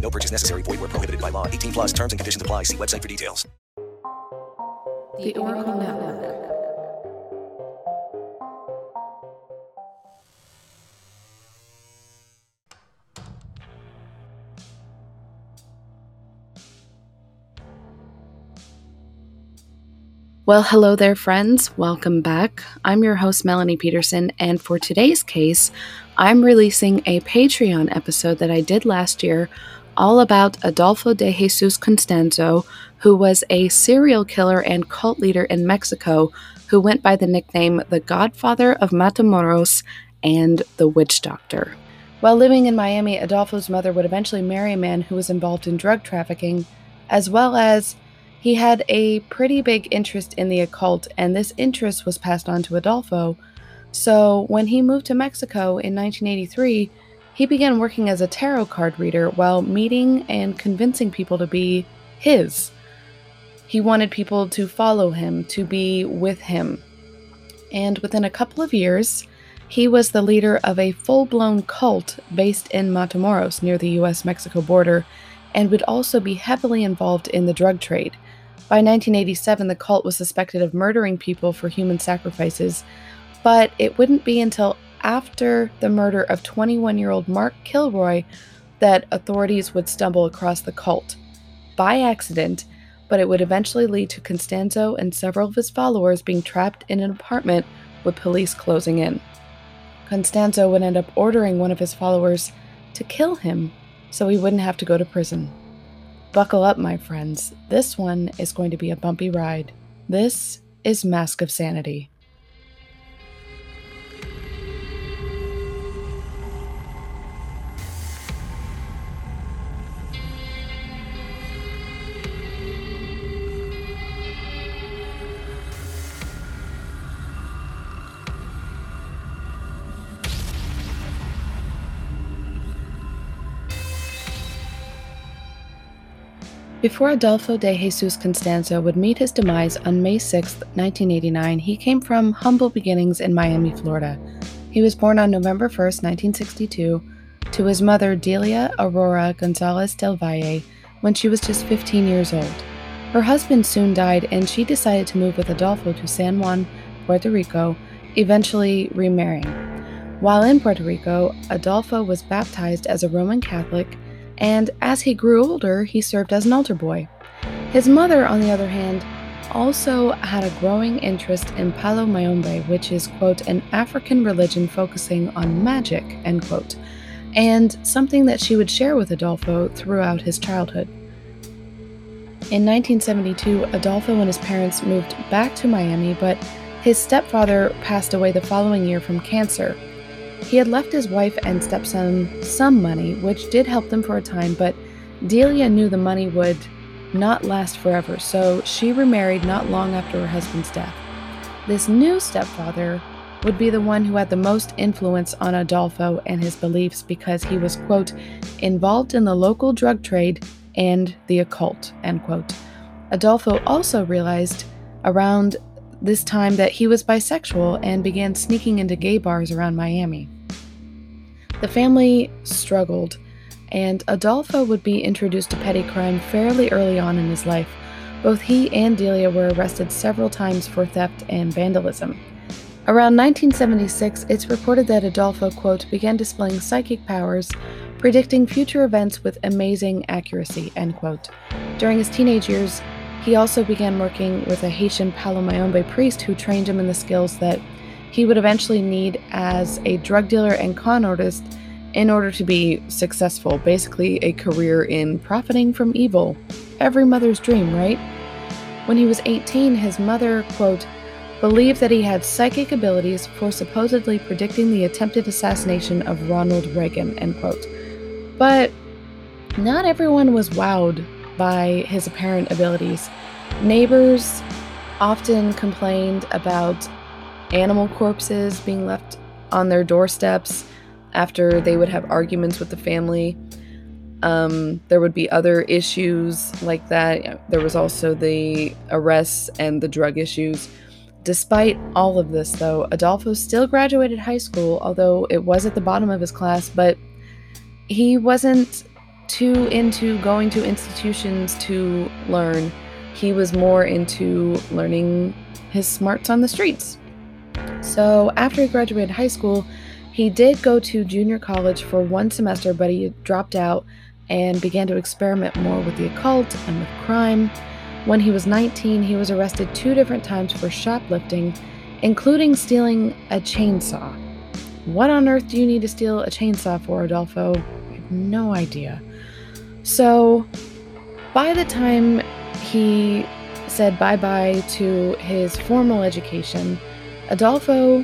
No purchase necessary. Void where prohibited by law. 18 plus terms and conditions apply. See website for details. The Oracle Network. Well, hello there, friends. Welcome back. I'm your host, Melanie Peterson, and for today's case, I'm releasing a Patreon episode that I did last year all about Adolfo de Jesus Constanzo, who was a serial killer and cult leader in Mexico who went by the nickname the Godfather of Matamoros and the Witch Doctor. While living in Miami, Adolfo's mother would eventually marry a man who was involved in drug trafficking, as well as he had a pretty big interest in the occult, and this interest was passed on to Adolfo. So, when he moved to Mexico in 1983, he began working as a tarot card reader while meeting and convincing people to be his. He wanted people to follow him, to be with him. And within a couple of years, he was the leader of a full blown cult based in Matamoros near the US Mexico border and would also be heavily involved in the drug trade. By 1987, the cult was suspected of murdering people for human sacrifices, but it wouldn't be until after the murder of 21 year old Mark Kilroy that authorities would stumble across the cult. By accident, but it would eventually lead to Constanzo and several of his followers being trapped in an apartment with police closing in. Constanzo would end up ordering one of his followers to kill him so he wouldn't have to go to prison. Buckle up, my friends. This one is going to be a bumpy ride. This is Mask of Sanity. Before Adolfo de Jesus Constanzo would meet his demise on May 6, 1989, he came from humble beginnings in Miami, Florida. He was born on November 1, 1962, to his mother Delia Aurora Gonzalez del Valle when she was just 15 years old. Her husband soon died, and she decided to move with Adolfo to San Juan, Puerto Rico, eventually remarrying. While in Puerto Rico, Adolfo was baptized as a Roman Catholic and as he grew older, he served as an altar boy. His mother, on the other hand, also had a growing interest in Palo Mayombe, which is, quote, an African religion focusing on magic, end quote, and something that she would share with Adolfo throughout his childhood. In 1972, Adolfo and his parents moved back to Miami, but his stepfather passed away the following year from cancer, he had left his wife and stepson some money, which did help them for a time, but Delia knew the money would not last forever, so she remarried not long after her husband's death. This new stepfather would be the one who had the most influence on Adolfo and his beliefs because he was, quote, involved in the local drug trade and the occult, end quote. Adolfo also realized around this time that he was bisexual and began sneaking into gay bars around Miami. The family struggled, and Adolfo would be introduced to petty crime fairly early on in his life. Both he and Delia were arrested several times for theft and vandalism. Around 1976, it's reported that Adolfo, quote, began displaying psychic powers, predicting future events with amazing accuracy, end quote. During his teenage years, He also began working with a Haitian Palo Mayombe priest who trained him in the skills that he would eventually need as a drug dealer and con artist in order to be successful. Basically, a career in profiting from evil. Every mother's dream, right? When he was 18, his mother, quote, believed that he had psychic abilities for supposedly predicting the attempted assassination of Ronald Reagan, end quote. But not everyone was wowed by his apparent abilities. Neighbors often complained about animal corpses being left on their doorsteps after they would have arguments with the family. Um, there would be other issues like that. There was also the arrests and the drug issues. Despite all of this, though, Adolfo still graduated high school, although it was at the bottom of his class, but he wasn't too into going to institutions to learn. He was more into learning his smarts on the streets. So, after he graduated high school, he did go to junior college for one semester, but he dropped out and began to experiment more with the occult and with crime. When he was 19, he was arrested two different times for shoplifting, including stealing a chainsaw. What on earth do you need to steal a chainsaw for, Adolfo? I have no idea. So, by the time he said bye bye to his formal education, Adolfo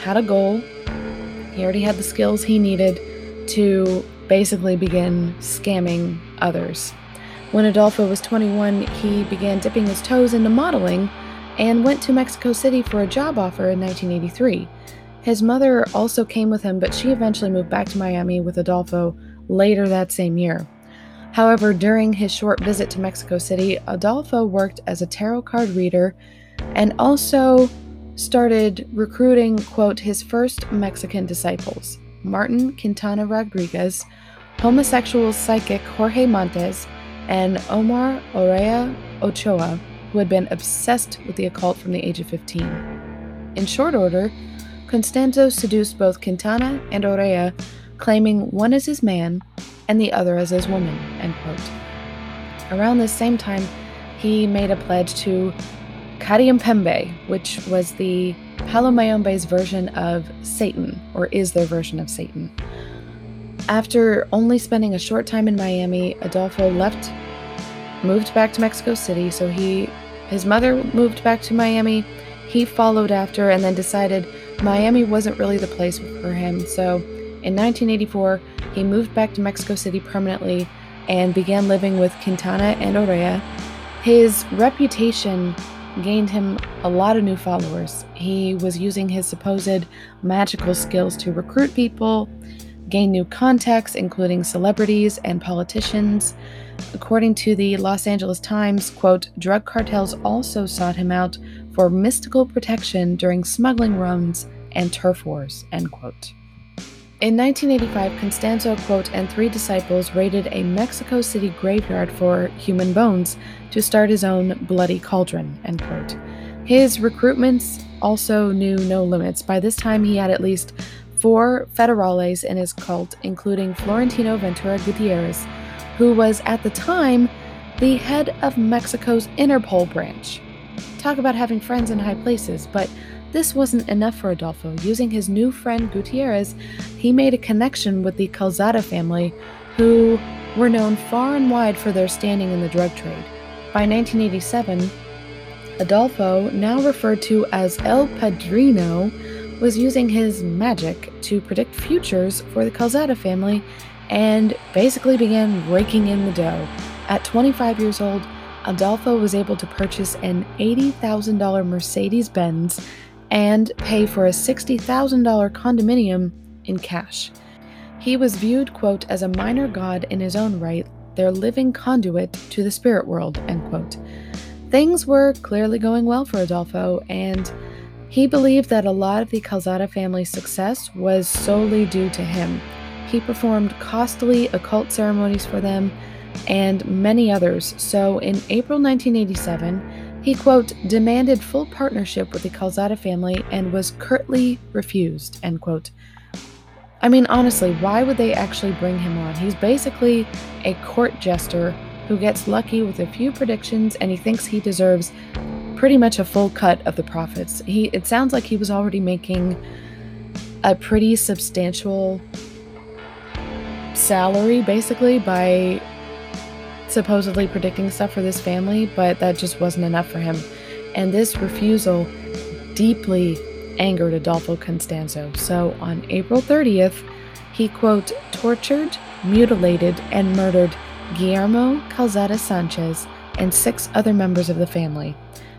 had a goal. He already had the skills he needed to basically begin scamming others. When Adolfo was 21, he began dipping his toes into modeling and went to Mexico City for a job offer in 1983. His mother also came with him, but she eventually moved back to Miami with Adolfo later that same year. However, during his short visit to Mexico City, Adolfo worked as a tarot card reader and also started recruiting, quote, his first Mexican disciples Martin Quintana Rodriguez, homosexual psychic Jorge Montes, and Omar Orea Ochoa, who had been obsessed with the occult from the age of 15. In short order, Constanzo seduced both Quintana and Orea, claiming one as his man and the other as his woman. Around this same time, he made a pledge to Karimpembe, which was the Palo Mayombe's version of Satan, or is their version of Satan. After only spending a short time in Miami, Adolfo left, moved back to Mexico City. So he, his mother moved back to Miami. He followed after and then decided Miami wasn't really the place for him. So in 1984, he moved back to Mexico City permanently and began living with Quintana and Orea. His reputation gained him a lot of new followers. He was using his supposed magical skills to recruit people, gain new contacts, including celebrities and politicians. According to the Los Angeles Times, quote, drug cartels also sought him out for mystical protection during smuggling runs and turf wars, end quote. In 1985, Constanzo, quote, and three disciples raided a Mexico City graveyard for human bones to start his own bloody cauldron, end quote. His recruitments also knew no limits. By this time, he had at least four federales in his cult, including Florentino Ventura Gutierrez, who was at the time the head of Mexico's Interpol branch. Talk about having friends in high places, but this wasn't enough for Adolfo. Using his new friend Gutierrez, he made a connection with the Calzada family, who were known far and wide for their standing in the drug trade. By 1987, Adolfo, now referred to as El Padrino, was using his magic to predict futures for the Calzada family and basically began raking in the dough. At 25 years old, Adolfo was able to purchase an $80,000 Mercedes Benz and pay for a $60,000 condominium in cash. He was viewed, quote, as a minor god in his own right, their living conduit to the spirit world, end quote. Things were clearly going well for Adolfo, and he believed that a lot of the Calzada family's success was solely due to him. He performed costly occult ceremonies for them and many others, so in April 1987, he, quote, demanded full partnership with the Calzada family and was curtly refused, end quote. I mean, honestly, why would they actually bring him on? He's basically a court jester who gets lucky with a few predictions and he thinks he deserves pretty much a full cut of the profits. He it sounds like he was already making a pretty substantial salary basically by supposedly predicting stuff for this family, but that just wasn't enough for him. And this refusal deeply angered Adolfo Constanzo. So on April 30th, he, quote, tortured, mutilated, and murdered Guillermo Calzada Sanchez and six other members of the family.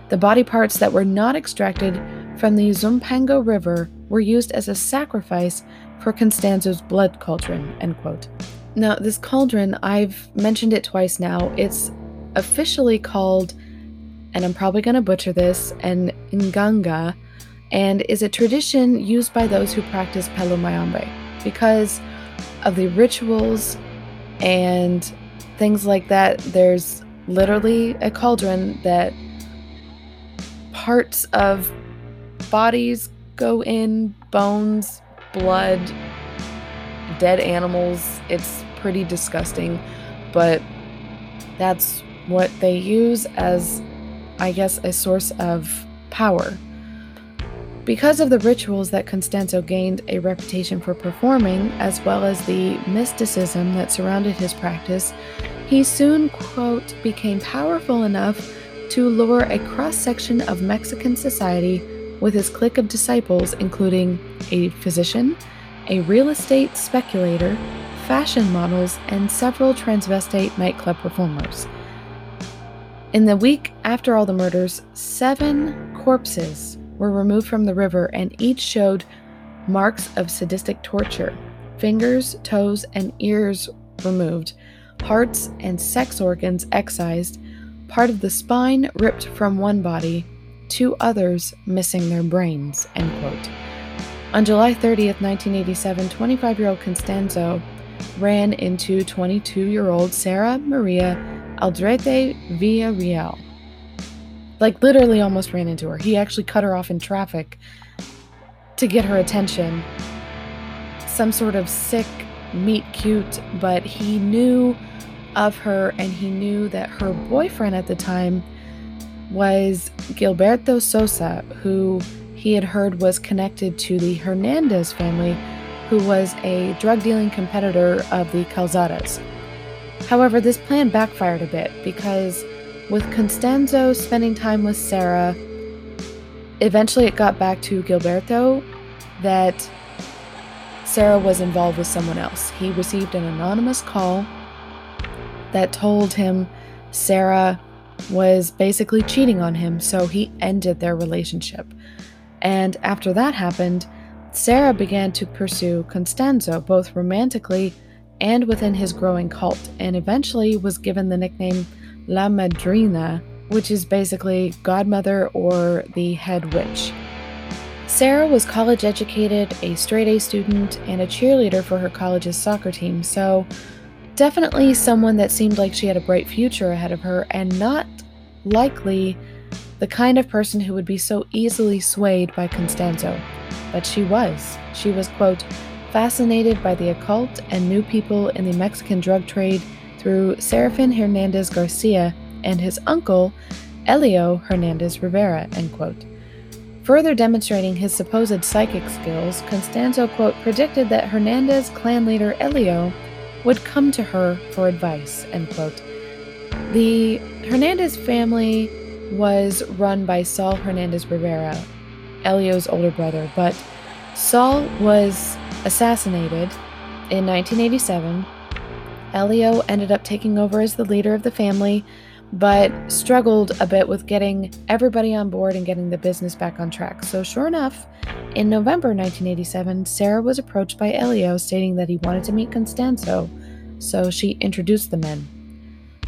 The body parts that were not extracted from the Zumpango River were used as a sacrifice for Constanzo's blood cauldron, end quote. Now, this cauldron, I've mentioned it twice now. It's officially called, and I'm probably going to butcher this, an Nganga, and is a tradition used by those who practice Palo Mayombe because of the rituals and things like that. There's literally a cauldron that parts of bodies go in, bones, blood, dead animals. It's pretty disgusting, but that's what they use as, I guess, a source of power. Because of the rituals that Constanzo gained a reputation for performing, as well as the mysticism that surrounded his practice, he soon, quote, became powerful enough to lure a cross section of Mexican society with his clique of disciples, including a physician, a real estate speculator, fashion models, and several transvestite nightclub performers. In the week after all the murders, seven corpses were removed from the river and each showed marks of sadistic torture fingers, toes, and ears removed, hearts and sex organs excised, part of the spine ripped from one body, two others missing their brains. End quote. On July 30th, 1987, 25 year old Constanzo ran into 22 year old Sarah Maria Aldrete Villarreal. Like, literally almost ran into her. He actually cut her off in traffic to get her attention. Some sort of sick, meet cute, but he knew of her and he knew that her boyfriend at the time was Gilberto Sosa, who he had heard was connected to the Hernandez family, who was a drug dealing competitor of the Calzadas. However, this plan backfired a bit because with Constanzo spending time with Sarah, eventually it got back to Gilberto that Sarah was involved with someone else. He received an anonymous call that told him Sarah was basically cheating on him, so he ended their relationship. And after that happened, Sarah began to pursue Constanzo both romantically and within his growing cult, and eventually was given the nickname La Madrina, which is basically godmother or the head witch. Sarah was college educated, a straight A student, and a cheerleader for her college's soccer team, so definitely someone that seemed like she had a bright future ahead of her, and not likely the kind of person who would be so easily swayed by Constanzo. But she was. She was, quote, fascinated by the occult and knew people in the Mexican drug trade through Serafin Hernandez Garcia and his uncle, Elio Hernandez Rivera, end quote. Further demonstrating his supposed psychic skills, Constanzo, quote, predicted that Hernandez clan leader Elio would come to her for advice, end quote. The Hernandez family was run by Saul Hernandez Rivera, Elio's older brother, but Saul was assassinated in 1987. Elio ended up taking over as the leader of the family, but struggled a bit with getting everybody on board and getting the business back on track. So, sure enough, in November 1987, Sarah was approached by Elio stating that he wanted to meet Constanzo, so she introduced the men.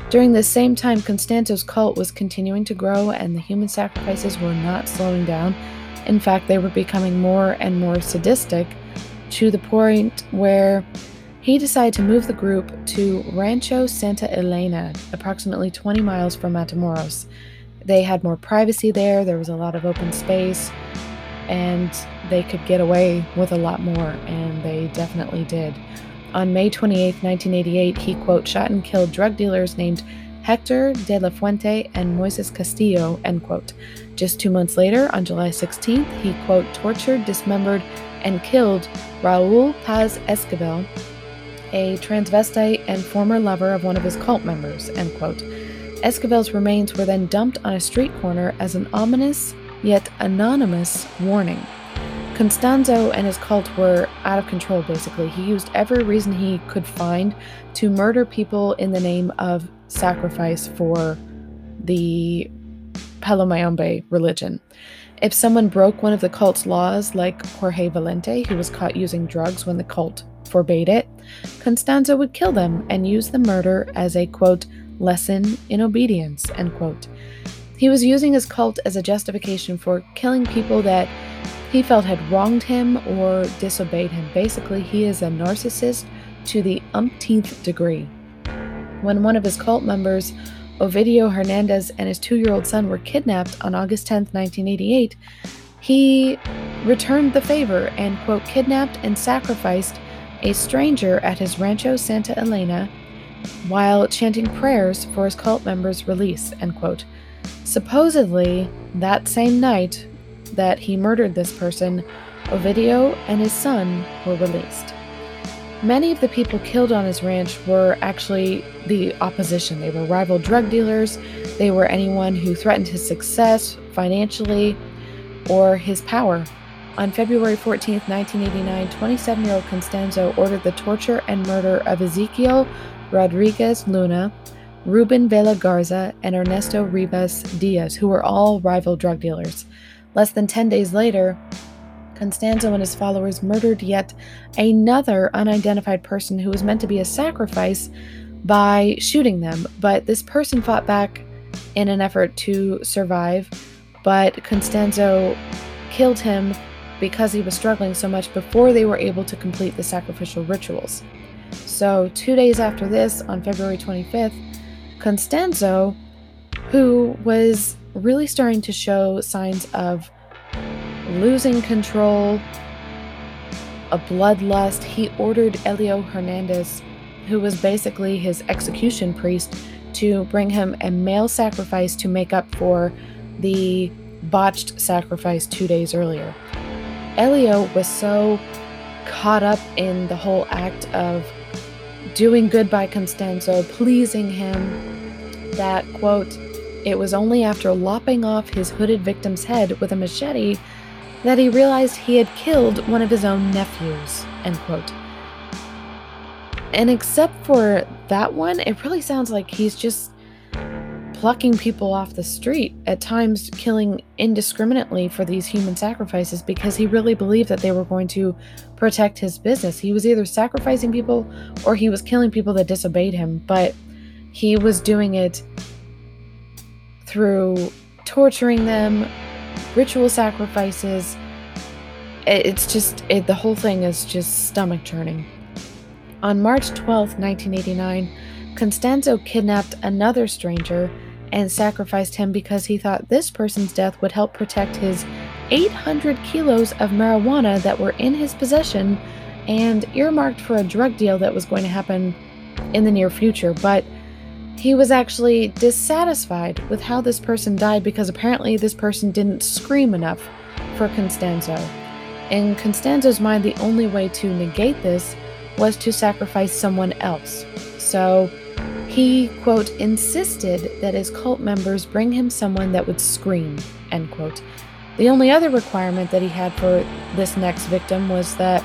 During this same time, Constanzo's cult was continuing to grow and the human sacrifices were not slowing down. In fact, they were becoming more and more sadistic to the point where he decided to move the group to Rancho Santa Elena, approximately 20 miles from Matamoros. They had more privacy there, there was a lot of open space, and they could get away with a lot more, and they definitely did. On May 28, 1988, he, quote, shot and killed drug dealers named Hector de la Fuente and Moises Castillo, end quote. Just two months later, on July 16th, he, quote, tortured, dismembered, and killed Raul Paz Esquivel, a transvestite and former lover of one of his cult members, end quote. Esquivel's remains were then dumped on a street corner as an ominous, yet anonymous, warning. Constanzo and his cult were out of control, basically. He used every reason he could find to murder people in the name of sacrifice for the Palo Mayombe religion. If someone broke one of the cult's laws, like Jorge Valente, who was caught using drugs when the cult forbade it, Constanzo would kill them and use the murder as a quote, lesson in obedience, end quote. He was using his cult as a justification for killing people that he felt had wronged him or disobeyed him. Basically, he is a narcissist to the umpteenth degree. When one of his cult members, Ovidio Hernandez, and his two year old son were kidnapped on August 10, 1988, he returned the favor and, quote, kidnapped and sacrificed a stranger at his Rancho Santa Elena while chanting prayers for his cult members' release, end quote. Supposedly, that same night, that he murdered this person, Ovidio and his son were released. Many of the people killed on his ranch were actually the opposition. They were rival drug dealers, they were anyone who threatened his success financially or his power. On February 14, 1989, 27 year old Constanzo ordered the torture and murder of Ezekiel Rodriguez Luna, Ruben Vela Garza, and Ernesto Ribas Diaz, who were all rival drug dealers. Less than 10 days later, Constanzo and his followers murdered yet another unidentified person who was meant to be a sacrifice by shooting them. But this person fought back in an effort to survive, but Constanzo killed him because he was struggling so much before they were able to complete the sacrificial rituals. So, two days after this, on February 25th, Constanzo, who was really starting to show signs of losing control, a bloodlust. He ordered Elio Hernandez, who was basically his execution priest, to bring him a male sacrifice to make up for the botched sacrifice two days earlier. Elio was so caught up in the whole act of doing good by Constanzo, pleasing him, that, quote, it was only after lopping off his hooded victim's head with a machete that he realized he had killed one of his own nephews. End quote. And except for that one, it really sounds like he's just plucking people off the street, at times killing indiscriminately for these human sacrifices because he really believed that they were going to protect his business. He was either sacrificing people or he was killing people that disobeyed him, but he was doing it through torturing them, ritual sacrifices. It's just, it, the whole thing is just stomach churning. On March 12, 1989, Constanzo kidnapped another stranger and sacrificed him because he thought this person's death would help protect his 800 kilos of marijuana that were in his possession and earmarked for a drug deal that was going to happen in the near future. But he was actually dissatisfied with how this person died because apparently this person didn't scream enough for Constanzo. In Constanzo's mind, the only way to negate this was to sacrifice someone else. So he, quote, insisted that his cult members bring him someone that would scream, end quote. The only other requirement that he had for this next victim was that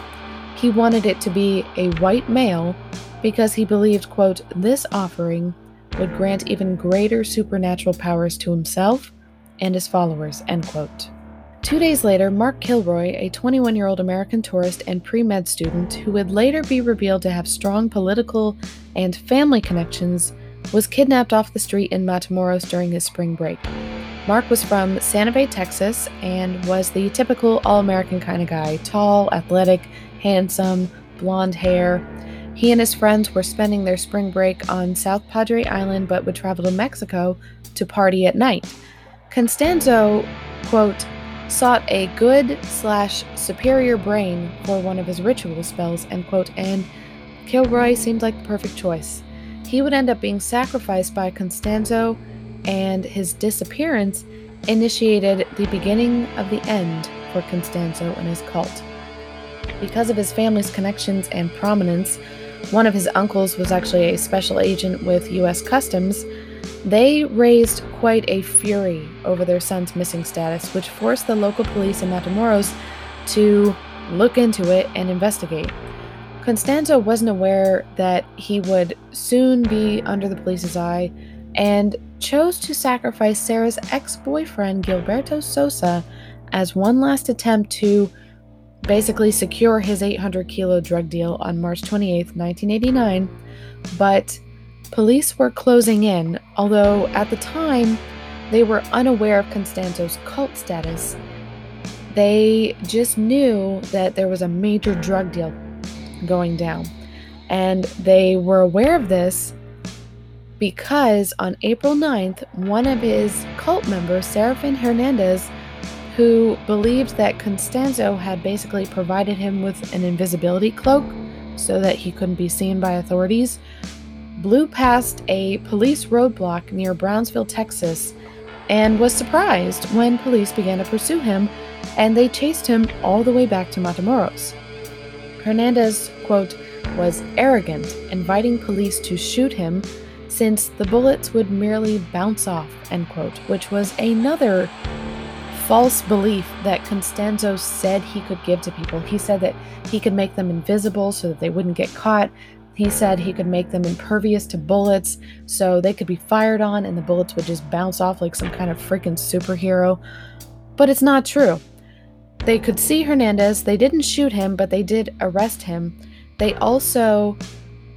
he wanted it to be a white male because he believed, quote, this offering would grant even greater supernatural powers to himself and his followers. End quote. Two days later, Mark Kilroy, a 21 year old American tourist and pre med student who would later be revealed to have strong political and family connections, was kidnapped off the street in Matamoros during his spring break. Mark was from Santa Fe, Texas, and was the typical all American kind of guy tall, athletic, handsome, blonde hair, he and his friends were spending their spring break on South Padre Island but would travel to Mexico to party at night. Constanzo, quote, sought a good slash superior brain for one of his ritual spells, end quote, and Kilroy seemed like the perfect choice. he would end up being sacrificed by Constanzo, and his disappearance initiated the beginning of the end for Constanzo and his cult. Because of his family's connections and prominence, one of his uncles was actually a special agent with US Customs. They raised quite a fury over their son's missing status, which forced the local police in Matamoros to look into it and investigate. Constanzo wasn't aware that he would soon be under the police's eye and chose to sacrifice Sarah's ex boyfriend, Gilberto Sosa, as one last attempt to basically secure his 800 kilo drug deal on March 28, 1989. But police were closing in, although at the time they were unaware of Constanzo's cult status. They just knew that there was a major drug deal going down. And they were aware of this because on April 9th, one of his cult members, Serafin Hernandez, who believed that Constanzo had basically provided him with an invisibility cloak so that he couldn't be seen by authorities, blew past a police roadblock near Brownsville, Texas, and was surprised when police began to pursue him and they chased him all the way back to Matamoros. Hernandez, quote, was arrogant, inviting police to shoot him since the bullets would merely bounce off, end quote, which was another false belief that Constanzo said he could give to people. He said that he could make them invisible so that they wouldn't get caught. He said he could make them impervious to bullets so they could be fired on and the bullets would just bounce off like some kind of freaking superhero. But it's not true. They could see Hernandez. They didn't shoot him, but they did arrest him. They also,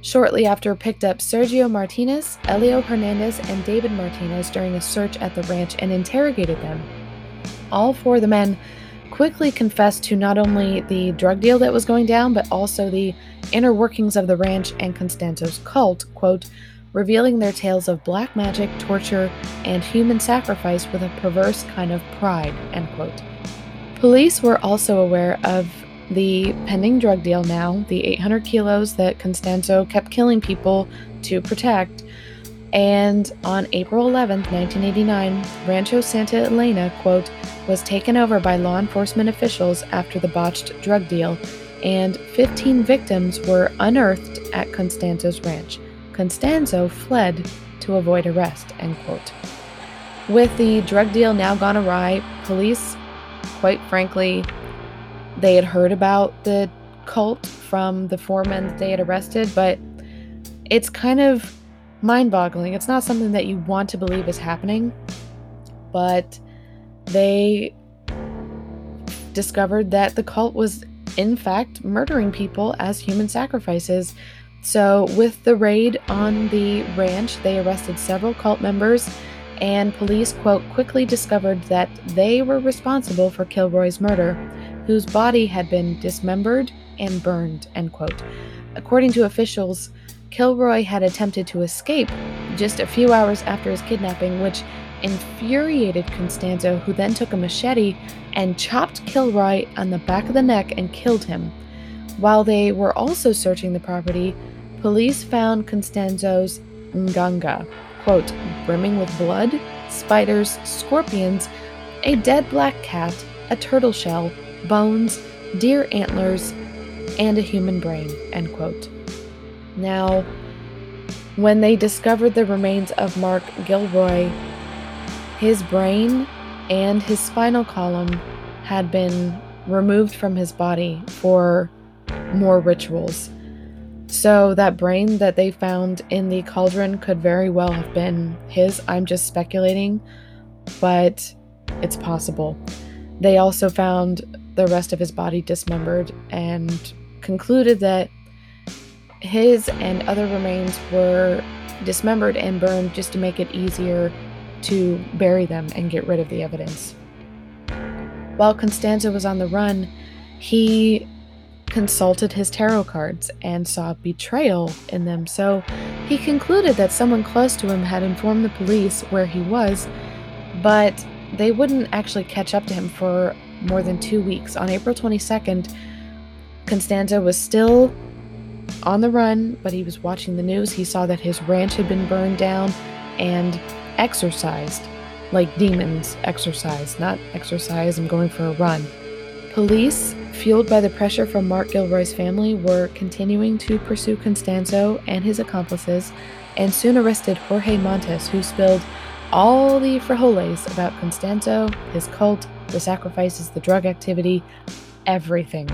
shortly after, picked up Sergio Martinez, Elio Hernandez, and David Martinez during a search at the ranch and interrogated them all four of the men quickly confessed to not only the drug deal that was going down, but also the inner workings of the ranch and Constanzo's cult, quote, revealing their tales of black magic, torture, and human sacrifice with a perverse kind of pride, end quote. Police were also aware of the pending drug deal now, the 800 kilos that Constanzo kept killing people to protect, and on April 11, 1989, Rancho Santa Elena, quote, was taken over by law enforcement officials after the botched drug deal, and 15 victims were unearthed at Constanzo's ranch. Constanzo fled to avoid arrest, end quote. With the drug deal now gone awry, police, quite frankly, they had heard about the cult from the four men that they had arrested, but it's kind of mind boggling. It's not something that you want to believe is happening, but they discovered that the cult was, in fact, murdering people as human sacrifices. So, with the raid on the ranch, they arrested several cult members, and police, quote, quickly discovered that they were responsible for Kilroy's murder, whose body had been dismembered and burned, end quote. According to officials, Kilroy had attempted to escape just a few hours after his kidnapping, which infuriated Constanzo, who then took a machete and chopped Kilroy on the back of the neck and killed him. While they were also searching the property, police found Constanzo's nganga, quote, brimming with blood, spiders, scorpions, a dead black cat, a turtle shell, bones, deer antlers, and a human brain, end quote. Now, when they discovered the remains of Mark Kilroy, his brain and his spinal column had been removed from his body for more rituals. So, that brain that they found in the cauldron could very well have been his. I'm just speculating, but it's possible. They also found the rest of his body dismembered and concluded that his and other remains were dismembered and burned just to make it easier to bury them and get rid of the evidence. While Constanzo was on the run, he consulted his tarot cards and saw betrayal in them, so he concluded that someone close to him had informed the police where he was, but they wouldn't actually catch up to him for more than two weeks. On April 22nd, Constanzo was still on the run, but he was watching the news. He saw that his ranch had been burned down and exorcised, like demons exorcised, not exercise I'm going for a run. Police, fueled by the pressure from Mark Kilroy's family, were continuing to pursue Constanzo and his accomplices and soon arrested Jorge Montes, who spilled all the frijoles about Constanzo, his cult, the sacrifices, the drug activity, everything.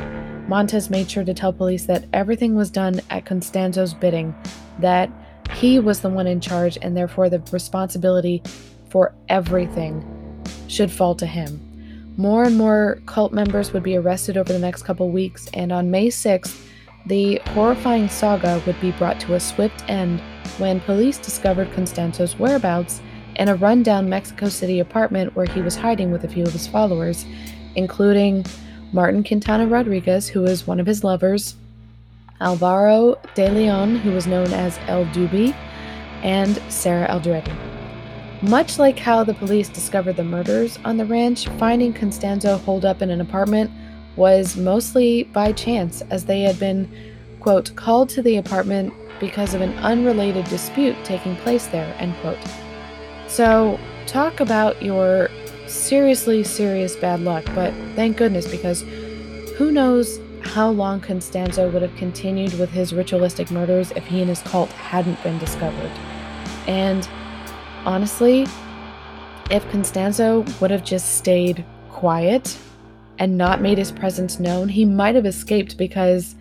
Montes made sure to tell police that everything was done at Constanzo's bidding, that he was the one in charge, and therefore the responsibility for everything should fall to him. More and more cult members would be arrested over the next couple weeks, and on May 6th, the horrifying saga would be brought to a swift end when police discovered Constanzo's whereabouts in a rundown Mexico City apartment where he was hiding with a few of his followers, including Martin Quintana Rodriguez, who was one of his lovers, Alvaro de Leon, who was known as El Dubi, and Sarah Aldrete. Much like how the police discovered the murders on the ranch, finding Constanzo holed up in an apartment was mostly by chance, as they had been, quote, called to the apartment because of an unrelated dispute taking place there, end quote. So, talk about your seriously serious bad luck, but thank goodness because who knows how long Constanzo would have continued with his ritualistic murders if he and his cult hadn't been discovered. And honestly, if Constanzo would have just stayed quiet and not made his presence known, he might have escaped because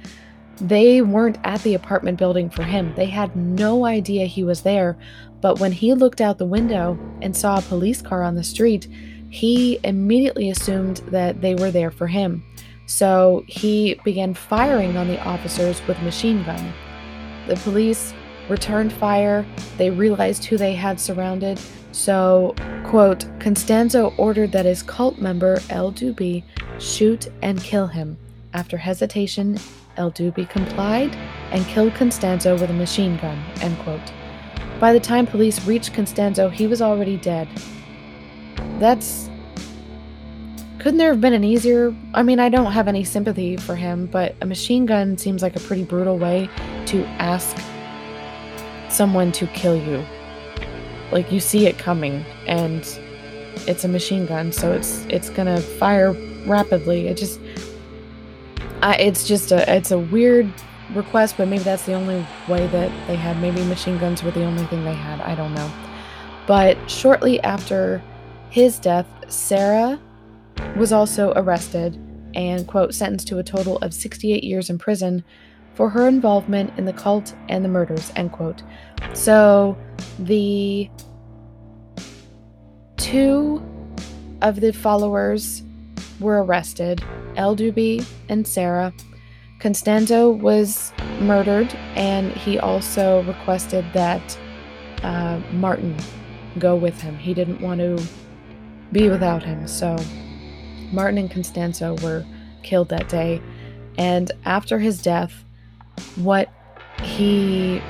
they weren't at the apartment building for him. They had no idea he was there. But when he looked out the window and saw a police car on the street, he immediately assumed that they were there for him. So he began firing on the officers with machine gun. The police returned fire. They realized who they had surrounded. So, quote, Constanzo ordered that his cult member, El Dubi, shoot and kill him. After hesitation, El Dubi complied and killed Constanzo with a machine gun, end quote. By the time police reached Constanzo, he was already dead. That's. Couldn't there have been an easier. I mean, I don't have any sympathy for him, but a machine gun seems like a pretty brutal way to ask someone to kill you. Like, you see it coming, and it's a machine gun, so it's it's gonna fire rapidly. It just I, it's just a it's a weird request, but maybe that's the only way that they had. Maybe machine guns were the only thing they had. I don't know. But shortly after his death, Sarah was also arrested and quote sentenced to a total of 68 years in prison for her involvement in the cult and the murders end quote. So the two of the followers were arrested El Dubi and Sarah. Constanzo was murdered, and he also requested that uh, Martin go with him. He didn't want to be without him, so Martin and Constanzo were killed that day. And after his death, what he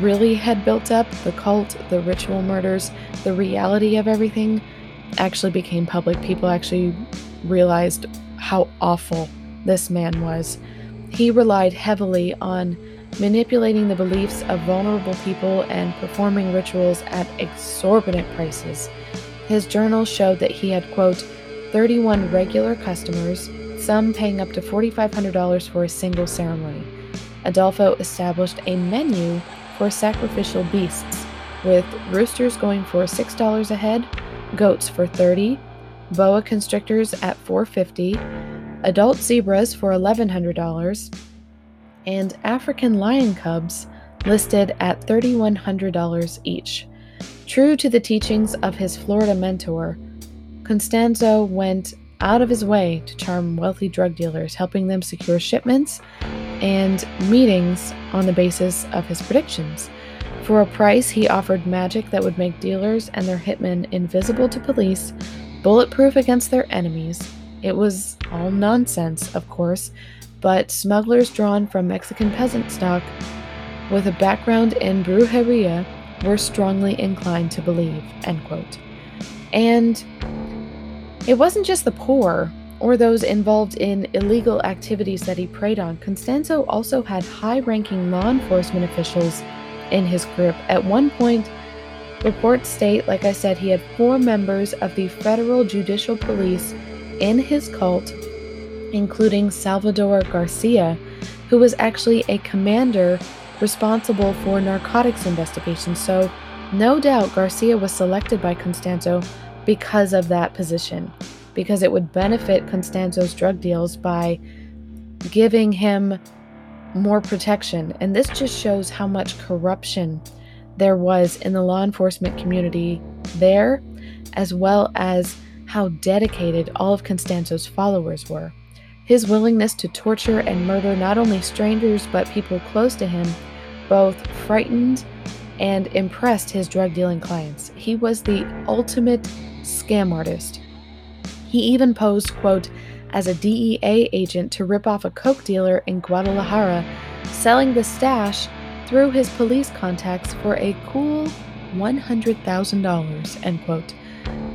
really had built up the cult, the ritual murders, the reality of everything actually became public. People actually realized how awful this man was. He relied heavily on manipulating the beliefs of vulnerable people and performing rituals at exorbitant prices. His journals showed that he had, quote, 31 regular customers, some paying up to $4,500 for a single ceremony. Adolfo established a menu for sacrificial beasts, with roosters going for $6 a head, goats for 30, boa constrictors at 450, adult zebras for $1100, and African lion cubs listed at $3100 each. True to the teachings of his Florida mentor, Constanzo went out of his way to charm wealthy drug dealers, helping them secure shipments and meetings on the basis of his predictions. For a price, he offered magic that would make dealers and their hitmen invisible to police bulletproof against their enemies. It was all nonsense, of course, but smugglers drawn from Mexican peasant stock with a background in brujeria were strongly inclined to believe. End quote. And it wasn't just the poor or those involved in illegal activities that he preyed on. Constanzo also had high ranking law enforcement officials in his group. At one point, reports state, like I said, he had four members of the federal judicial police in his cult, including Salvador Garcia, who was actually a commander responsible for narcotics investigations. So, no doubt Garcia was selected by Constanzo because of that position because it would benefit Constanzo's drug deals by giving him more protection. And this just shows how much corruption there was in the law enforcement community there, as well as how dedicated all of Constanzo's followers were. His willingness to torture and murder not only strangers but people close to him both frightened and impressed his drug dealing clients. He was the ultimate scam artist he even posed, quote, as a DEA agent to rip off a coke dealer in Guadalajara, selling the stash through his police contacts for a cool $100,000, end quote.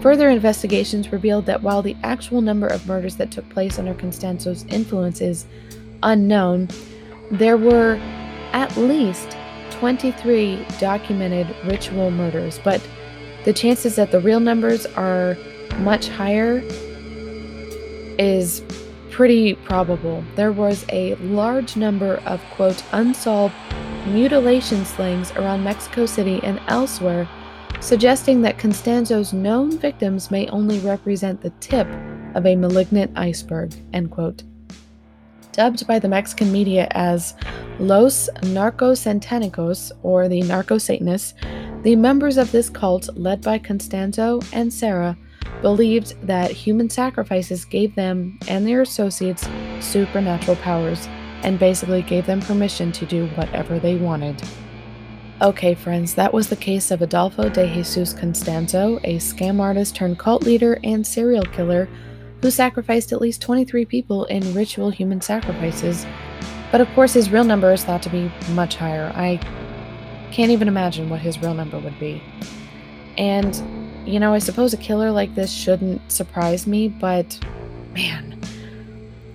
Further investigations revealed that while the actual number of murders that took place under Constanzo's influence is unknown, there were at least 23 documented ritual murders, but the chances that the real numbers are much higher is pretty probable. There was a large number of, quote, unsolved mutilation slings around Mexico City and elsewhere, suggesting that Constanzo's known victims may only represent the tip of a malignant iceberg, end quote. Dubbed by the Mexican media as Los Narcosatanicos, or the Narco Satanists, the members of this cult, led by Constanzo and Sarah, believed that human sacrifices gave them and their associates supernatural powers and basically gave them permission to do whatever they wanted. Okay, friends, that was the case of Adolfo de Jesus Constanzo, a scam artist turned cult leader and serial killer who sacrificed at least 23 people in ritual human sacrifices. But of course, his real number is thought to be much higher. I can't even imagine what his real number would be. And you know, I suppose a killer like this shouldn't surprise me, but man,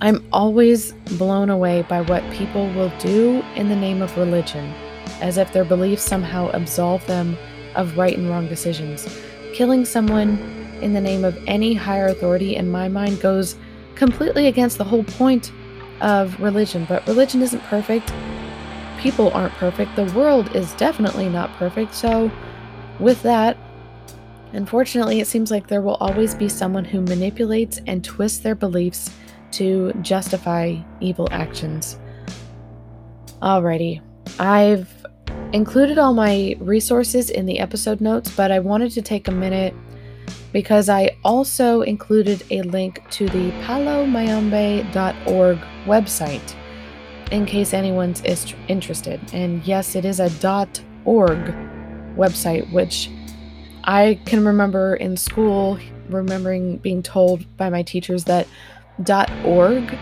I'm always blown away by what people will do in the name of religion, as if their beliefs somehow absolve them of right and wrong decisions. Killing someone in the name of any higher authority, in my mind, goes completely against the whole point of religion. But religion isn't perfect. People aren't perfect. The world is definitely not perfect. So, with that, Unfortunately, it seems like there will always be someone who manipulates and twists their beliefs to justify evil actions. Alrighty, I've included all my resources in the episode notes, but I wanted to take a minute because I also included a link to the palomayombe.org website in case anyone's interested. And yes, it is a .org website, which I can remember in school remembering being told by my teachers that .org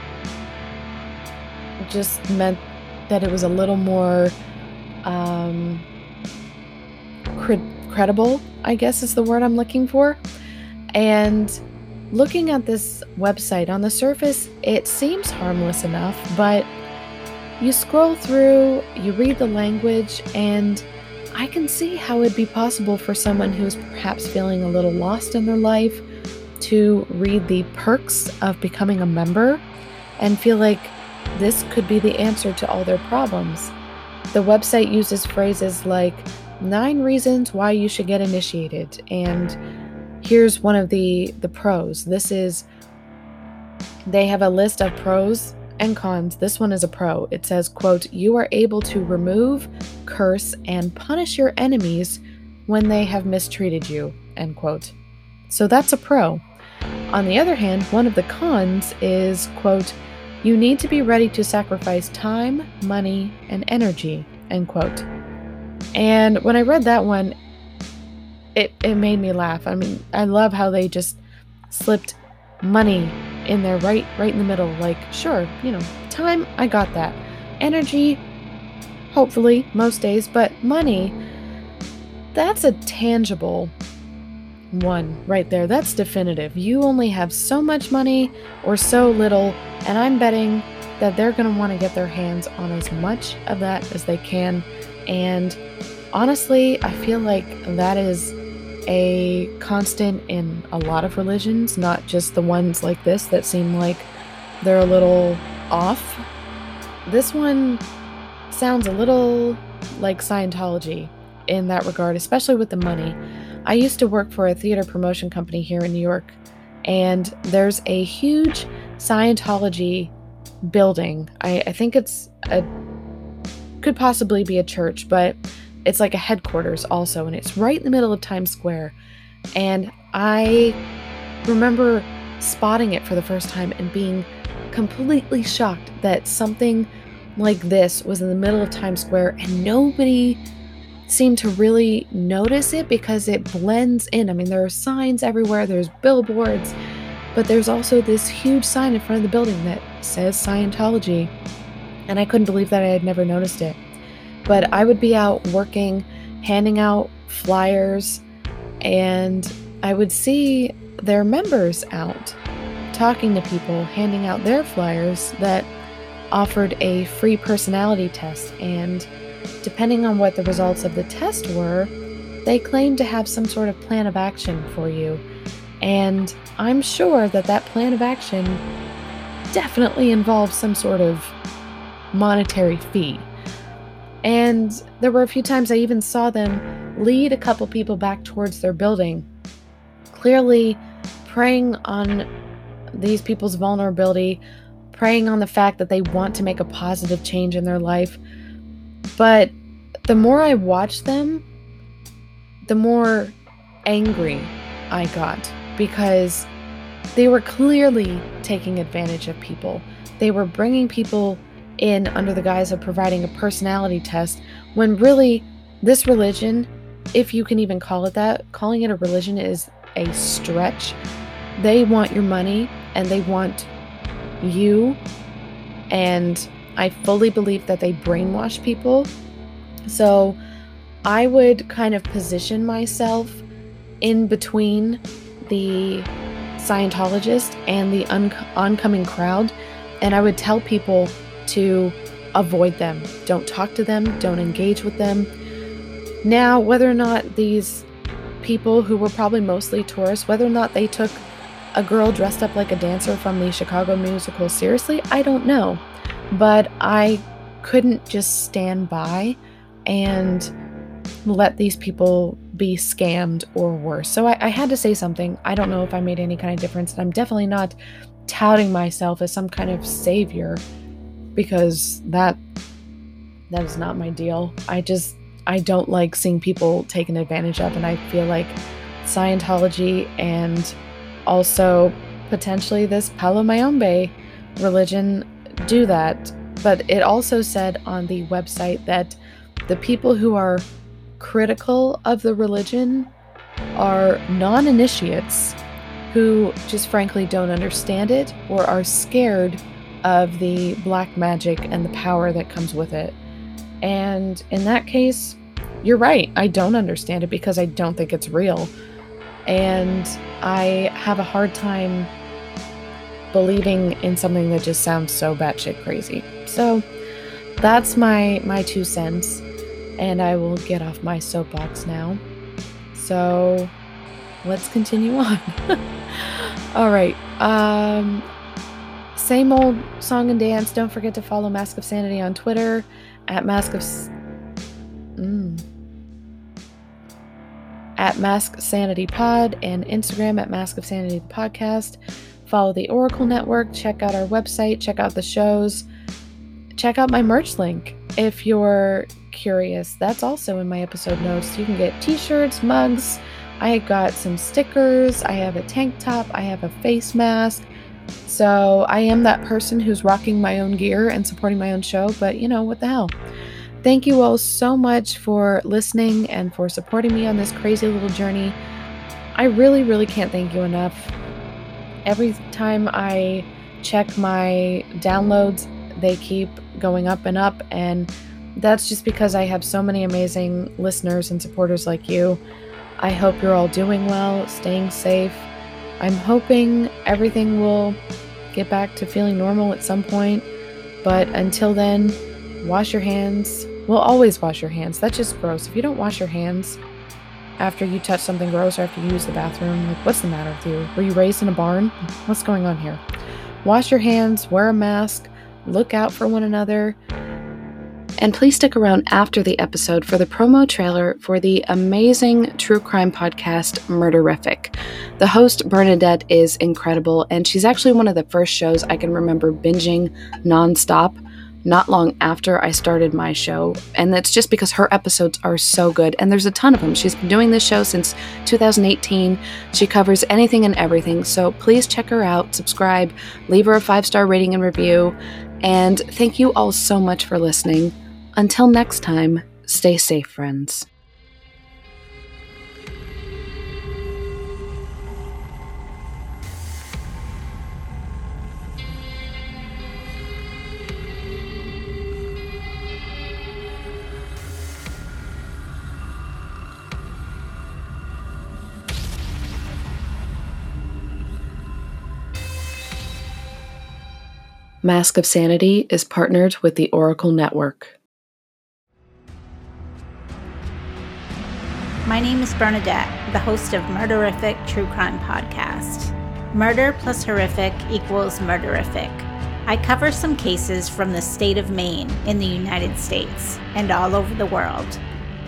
just meant that it was a little more um, credible, I guess is the word I'm looking for. And looking at this website on the surface, it seems harmless enough, but you scroll through, you read the language, and I can see how it'd be possible for someone who is perhaps feeling a little lost in their life to read the perks of becoming a member and feel like this could be the answer to all their problems. The website uses phrases like nine reasons why you should get initiated and here's one of the the pros. This is they have a list of pros and cons. This one is a pro. It says, quote, you are able to remove, curse, and punish your enemies when they have mistreated you, end quote. So that's a pro. On the other hand, one of the cons is, quote, you need to be ready to sacrifice time, money, and energy, end quote. And when I read that one, it, it made me laugh. I mean, I love how they just slipped money in there right right in the middle like sure you know time i got that energy hopefully most days but money that's a tangible one right there. That's definitive. You only have so much money or so little, and I'm betting that they're going to want to get their hands on as much of that as they can. And honestly, I feel like that is a constant in a lot of religions, not just the ones like this that seem like they're a little off. This one sounds a little like Scientology in that regard, especially with the money. I used to work for a theater promotion company here in New York, and there's a huge Scientology building. I, I think it's a could possibly be a church, but it's like a headquarters also, and it's right in the middle of Times Square. And I remember spotting it for the first time and being completely shocked that something like this was in the middle of Times Square and nobody seemed to really notice it because it blends in. I mean, there are signs everywhere, there's billboards, but there's also this huge sign in front of the building that says Scientology. And I couldn't believe that I had never noticed it. But I would be out working, handing out flyers, and I would see their members out talking to people, handing out their flyers that offered a free personality test. And depending on what the results of the test were, they claimed to have some sort of plan of action for you. And I'm sure that that plan of action definitely involves some sort of monetary fee. And there were a few times I even saw them lead a couple people back towards their building, clearly preying on these people's vulnerability, preying on the fact that they want to make a positive change in their life. But the more I watched them, the more angry I got because they were clearly taking advantage of people. They were bringing people in under the guise of providing a personality test when really this religion, if you can even call it that, calling it a religion is a stretch. They want your money and they want you. And I fully believe that they brainwash people. So I would kind of position myself in between the Scientologist and the un- oncoming crowd. And I would tell people to avoid them. Don't talk to them, don't engage with them. Now, whether or not these people who were probably mostly tourists, whether or not they took a girl dressed up like a dancer from the Chicago musical seriously, I don't know. But I couldn't just stand by and let these people be scammed or worse. So I, I, had to say something. I don't know if I made any kind of difference. And I'm definitely not touting myself as some kind of savior because that that is not my deal. I just I don't like seeing people taken advantage of and I feel like Scientology and also potentially this Palo Mayombe religion do that. But it also said on the website that the people who are critical of the religion are non initiates who just frankly don't understand it or are scared of the black magic and the power that comes with it. And in that case, you're right. I don't understand it because I don't think it's real. And I have a hard time believing in something that just sounds so batshit crazy. So that's my my two cents. And I will get off my soapbox now. So let's continue on. All right. Um same old song and dance. Don't forget to follow Mask of Sanity on Twitter at Mask of. Mm, at Mask Sanity Pod and Instagram at Mask of Sanity Podcast. Follow the Oracle Network. Check out our website. Check out the shows. Check out my merch link if you're curious. That's also in my episode notes. You can get t shirts, mugs. I got some stickers. I have a tank top. I have a face mask. So I am that person who's rocking my own gear and supporting my own show, but you know, what the hell. Thank you all so much for listening and for supporting me on this crazy little journey. I really, really can't thank you enough. Every time I check my downloads, they keep going up and up, and that's just because I have so many amazing listeners and supporters like you. I hope you're all doing well, staying safe. I'm hoping everything will get back to feeling normal at some point. But until then, wash your hands. We'll always wash your hands. That's just gross. If you don't wash your hands after you touch something gross or after you use the bathroom, like what's the matter with you? Were you raised in a barn? What's going on here? Wash your hands, wear a mask, look out for one another. And please stick around after the episode for the promo trailer for the amazing true crime podcast Murderific. The host, Bernadette, is incredible, and she's actually one of the first shows I can remember binging nonstop not long after I started my show. And that's just because her episodes are so good. And there's a ton of them. She's been doing this show since 2018. She covers anything and everything. So please check her out, subscribe, leave her a five star rating and review. And thank you all so much for listening. Until next time, stay safe, friends. Mask of Sanity is partnered with the Oracle Network. My name is Bernadette, the host of Murderific True Crime Podcast. Murder plus horrific equals murderific. I cover some cases from the state of Maine in the United States and all over the world.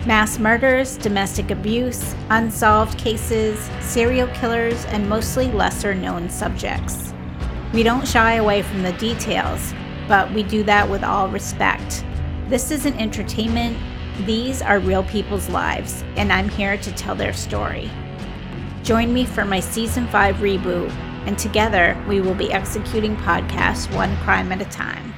Mass murders, domestic abuse, unsolved cases, serial killers, and mostly lesser known subjects. We don't shy away from the details, but we do that with all respect. This isn't entertainment, these are real people's lives, and I'm here to tell their story. Join me for my season 5 reboot, and together we will be executing podcasts one crime at a time.